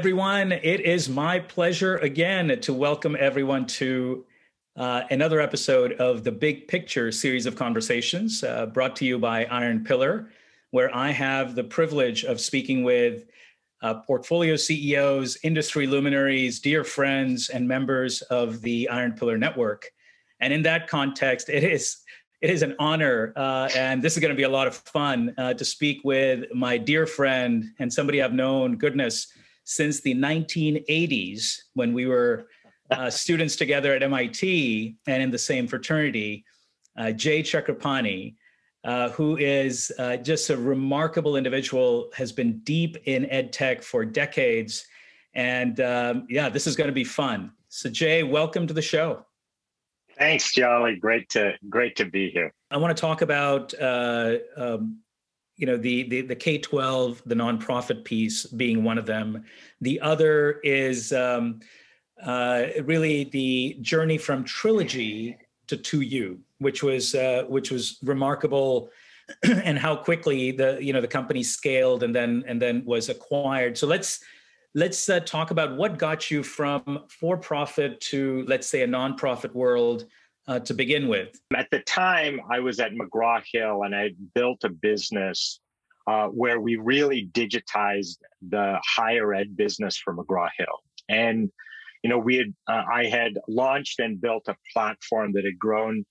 everyone. It is my pleasure again to welcome everyone to uh, another episode of the Big Picture series of conversations uh, brought to you by Iron Pillar, where I have the privilege of speaking with uh, portfolio CEOs, industry luminaries, dear friends, and members of the Iron Pillar Network. And in that context, it is it is an honor, uh, and this is going to be a lot of fun uh, to speak with my dear friend and somebody I've known, goodness, since the 1980s when we were uh, students together at MIT and in the same fraternity, uh, Jay Chakrapani, uh, who is uh, just a remarkable individual, has been deep in ed tech for decades. And um, yeah, this is going to be fun. So, Jay, welcome to the show. Thanks, Jolly. Great to great to be here. I want to talk about uh, um, you know the the, the K twelve, the nonprofit piece being one of them. The other is um, uh, really the journey from trilogy to 2U, which was uh, which was remarkable, and how quickly the you know the company scaled and then and then was acquired. So let's let's uh, talk about what got you from for profit to let's say a nonprofit world uh, to begin with? At the time i was at mcgraw-hill and i built a business uh, where we really digitized the higher ed business for mcgraw-hill and you know we had uh, i had launched and built a platform that had grown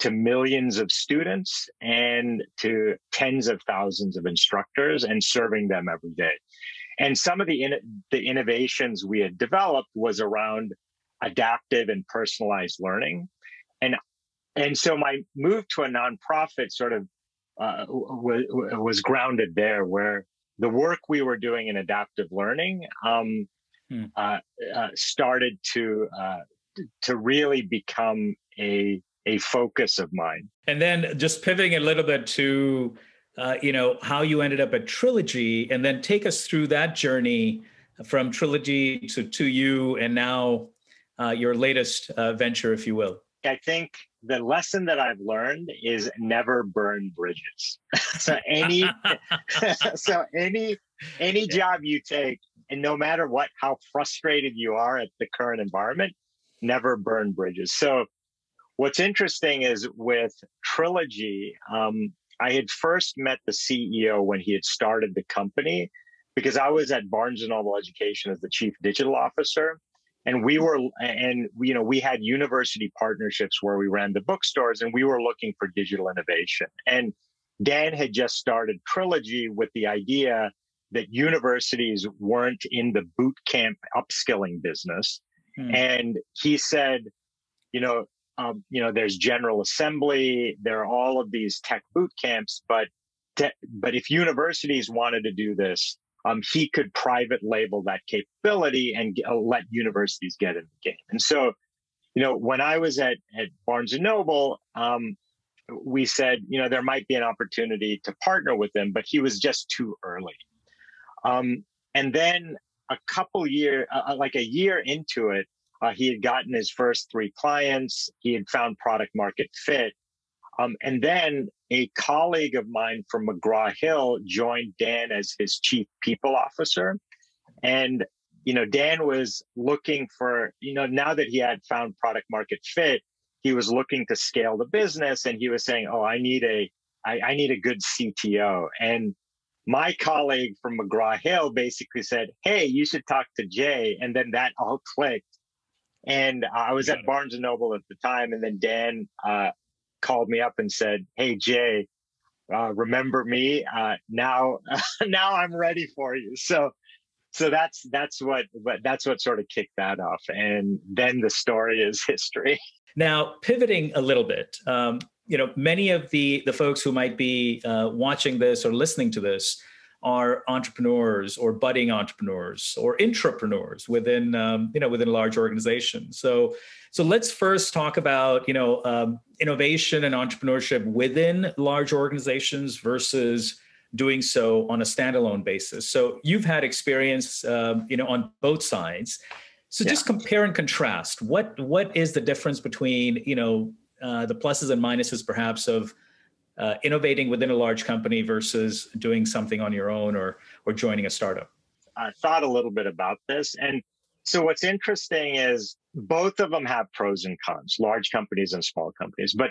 to millions of students and to tens of thousands of instructors and serving them every day. And some of the in, the innovations we had developed was around adaptive and personalized learning, and and so my move to a nonprofit sort of uh, was, was grounded there, where the work we were doing in adaptive learning um, hmm. uh, uh, started to uh, to really become a a focus of mine. And then just pivoting a little bit to uh, you know, how you ended up at Trilogy, and then take us through that journey from Trilogy to 2U, and now uh, your latest uh, venture, if you will. I think the lesson that I've learned is never burn bridges. so any, so any, any job you take, and no matter what, how frustrated you are at the current environment, never burn bridges. So what's interesting is with Trilogy, um, I had first met the CEO when he had started the company because I was at Barnes and Noble Education as the chief digital officer. And we were, and you know, we had university partnerships where we ran the bookstores and we were looking for digital innovation. And Dan had just started Trilogy with the idea that universities weren't in the boot camp upskilling business. Hmm. And he said, you know, um, you know, there's General Assembly, there are all of these tech boot camps, but te- but if universities wanted to do this, um, he could private label that capability and uh, let universities get in the game. And so, you know, when I was at at Barnes and Noble, um, we said, you know, there might be an opportunity to partner with him, but he was just too early. Um, and then a couple year, uh, uh like a year into it, uh, he had gotten his first three clients. He had found product market fit. Um, and then a colleague of mine from McGraw Hill joined Dan as his chief people officer. And, you know, Dan was looking for, you know, now that he had found product market fit, he was looking to scale the business and he was saying, Oh, I need a, I, I need a good CTO. And my colleague from McGraw Hill basically said, Hey, you should talk to Jay. And then that all clicked. And I was at Barnes and Noble at the time, and then Dan uh, called me up and said, "Hey Jay, uh, remember me? Uh, now, now I'm ready for you." So, so that's that's what that's what sort of kicked that off, and then the story is history. Now, pivoting a little bit, um, you know, many of the the folks who might be uh, watching this or listening to this are entrepreneurs or budding entrepreneurs or intrapreneurs within um, you know within a large organization. So so let's first talk about you know um, innovation and entrepreneurship within large organizations versus doing so on a standalone basis. So you've had experience um, you know on both sides. So yeah. just compare and contrast. What what is the difference between you know uh, the pluses and minuses perhaps of uh, innovating within a large company versus doing something on your own or or joining a startup? I thought a little bit about this. And so what's interesting is both of them have pros and cons, large companies and small companies. But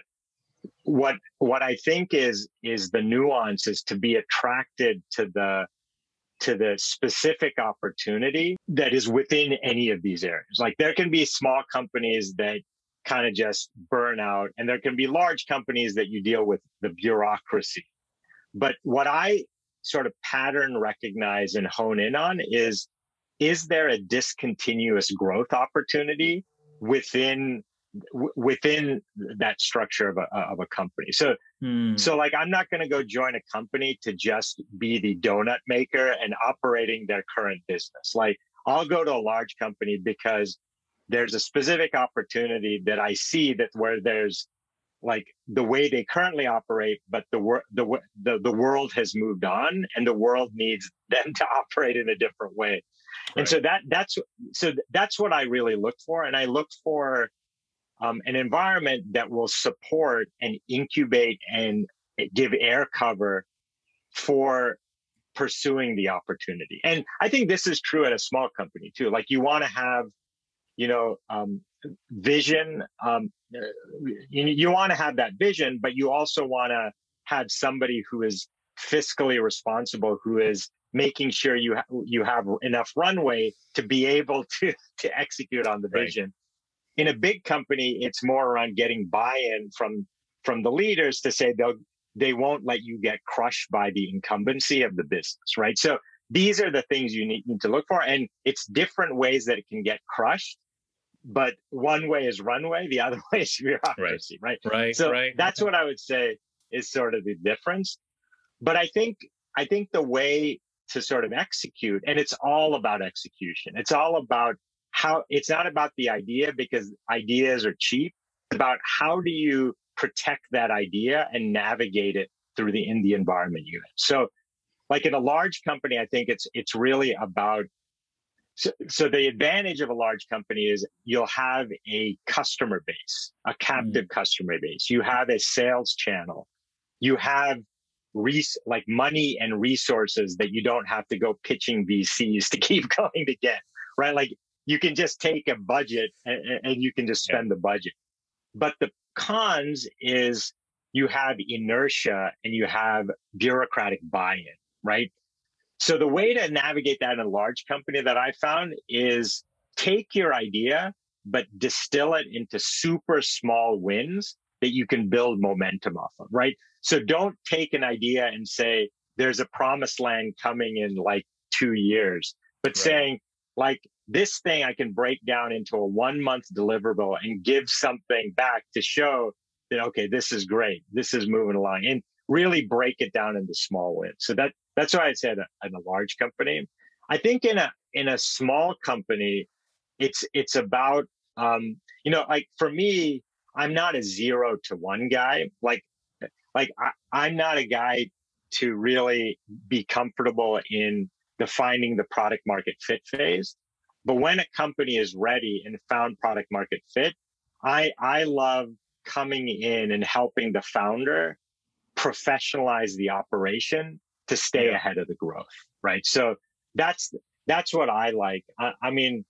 what what I think is is the nuance is to be attracted to the to the specific opportunity that is within any of these areas. Like there can be small companies that kind of just burn out, and there can be large companies that you deal with the bureaucracy. But what I sort of pattern recognize and hone in on is is there a discontinuous growth opportunity within within that structure of a, of a company. So, hmm. so like, I'm not going to go join a company to just be the donut maker and operating their current business. Like, I'll go to a large company because there's a specific opportunity that I see that where there's like the way they currently operate, but the wor- the, the the world has moved on, and the world needs them to operate in a different way. Right. And so that that's so that's what I really look for, and I look for um, an environment that will support and incubate and give air cover for pursuing the opportunity. And I think this is true at a small company too. Like you want to have, you know, um, vision. Um, you, you want to have that vision, but you also want to have somebody who is fiscally responsible, who is making sure you ha- you have enough runway to be able to to execute on the vision in a big company, it's more around getting buy-in from from the leaders to say they'll they won't let you get crushed by the incumbency of the business, right? So these are the things you need, need to look for, and it's different ways that it can get crushed. But one way is runway, the other way is bureaucracy, right? Right. right so right. that's what I would say is sort of the difference. But I think I think the way to sort of execute, and it's all about execution. It's all about how it's not about the idea because ideas are cheap. It's about how do you protect that idea and navigate it through the in the environment unit. So like in a large company, I think it's it's really about so, so the advantage of a large company is you'll have a customer base, a captive mm. customer base. You have a sales channel. You have res- like money and resources that you don't have to go pitching VCs to keep going to get, right? Like you can just take a budget and, and you can just spend yeah. the budget. But the cons is you have inertia and you have bureaucratic buy-in, right? So the way to navigate that in a large company that I found is take your idea, but distill it into super small wins that you can build momentum off of, right? So don't take an idea and say, there's a promised land coming in like two years, but right. saying, like, this thing I can break down into a one month deliverable and give something back to show that, okay, this is great. This is moving along and really break it down into small wins. So that, that's why I said in a large company. I think in a, in a small company, it's, it's about, um, you know, like for me, I'm not a zero to one guy. Like, like I, I'm not a guy to really be comfortable in defining the product market fit phase. But when a company is ready and found product market fit, I, I love coming in and helping the founder professionalize the operation to stay yeah. ahead of the growth. Right. So that's, that's what I like. I, I mean,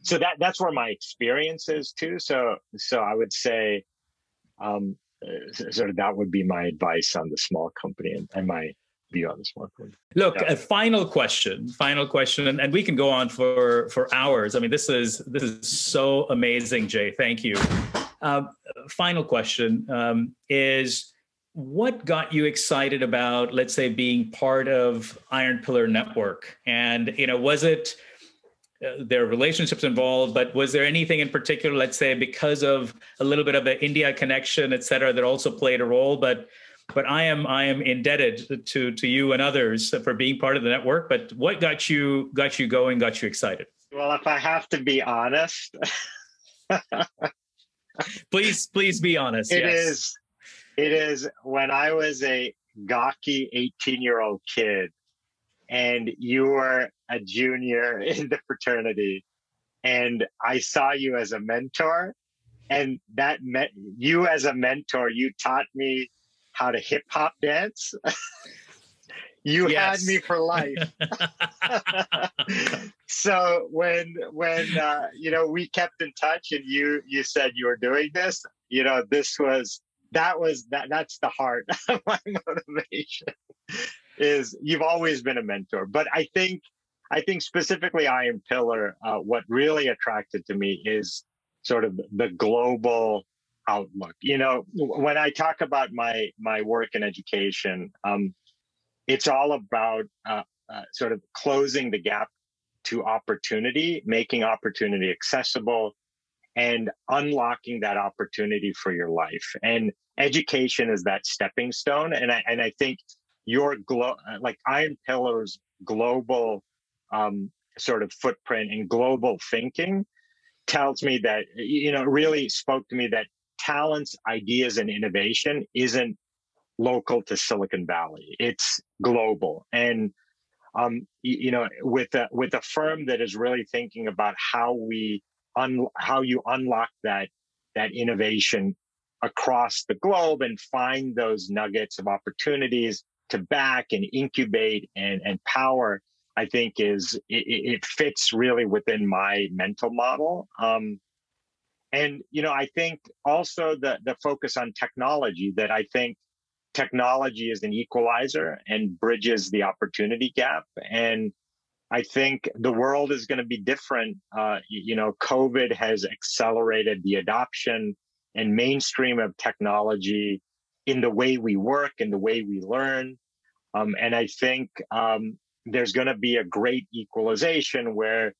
so that, that's where my experience is too. So, so I would say, um, sort of that would be my advice on the small company and, and my be on the smartphone. Look, yeah. a final question, final question, and, and we can go on for for hours. I mean, this is this is so amazing, Jay. Thank you. Uh, final question um, is what got you excited about let's say being part of iron pillar network and you know was it uh, there relationships involved but was there anything in particular let's say because of a little bit of an india connection et cetera that also played a role but but I am I am indebted to to you and others for being part of the network. But what got you got you going, got you excited? Well, if I have to be honest, please please be honest. It yes. is, It is when I was a gawky 18 year old kid, and you were a junior in the fraternity, and I saw you as a mentor, and that meant you as a mentor. You taught me how to hip hop dance. you yes. had me for life. so when when uh, you know we kept in touch and you you said you were doing this, you know this was that was that that's the heart of my motivation. Is you've always been a mentor, but I think I think specifically Iron Pillar, uh, what really attracted to me is sort of the global outlook. You know, when I talk about my my work in education, um, it's all about uh, uh, sort of closing the gap to opportunity, making opportunity accessible, and unlocking that opportunity for your life. And education is that stepping stone. And I and I think your glo- like Iron Pillars global um, sort of footprint and global thinking tells me that you know really spoke to me that talents, ideas, and innovation isn't local to Silicon Valley. It's global. And um, you, know, with a with a firm that is really thinking about how we un, how you unlock that that innovation across the globe and find those nuggets of opportunities to back and incubate and and power. I think is it, it fits really within my mental model. Um, and you know, I think also the the focus on technology that I think technology is an equalizer and bridges the opportunity gap. And I think the world is going to be different. Uh, you know, COVID has accelerated the adoption and mainstream of technology in the way we work and the way we learn. Um, and I think um, there's going to be a great equalization where,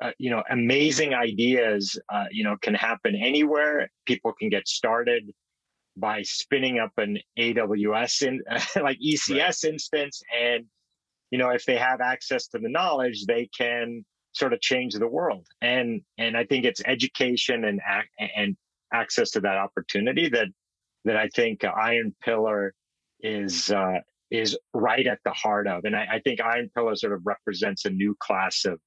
uh, you know, amazing ideas, uh, you know, can happen anywhere. People can get started by spinning up an AWS in like ECS right. instance. And, you know, if they have access to the knowledge, they can sort of change the world. And, and I think it's education and, and access to that opportunity that, that I think Iron Pillar is, uh, is right at the heart of. And I, I think Iron Pillar sort of represents a new class of,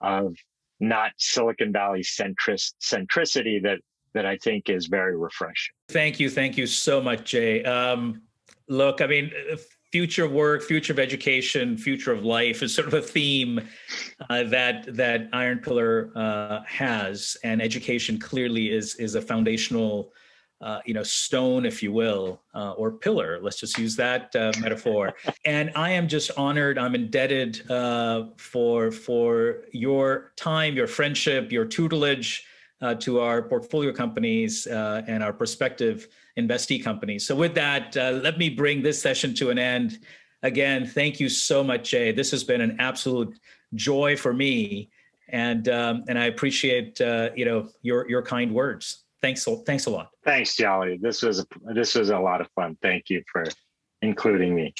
of not Silicon Valley centrist centricity that that I think is very refreshing. Thank you. Thank you so much, Jay. Um, look, I mean, uh, future work, future of education, future of life is sort of a theme uh, that that Iron Pillar uh, has, and education clearly is is a foundational. Uh, you know, stone, if you will, uh, or pillar. Let's just use that uh, metaphor. and I am just honored. I'm indebted for for your time, your friendship, your tutelage, uh, to our portfolio companies uh, and our prospective investee companies. So, with that, uh, let me bring this session to an end. Again, thank you so much, Jay. This has been an absolute joy for me, and um, and I appreciate uh, you know your your kind words. Thanks, thanks a lot. Thanks, Jolly. This was a, this was a lot of fun. Thank you for including me.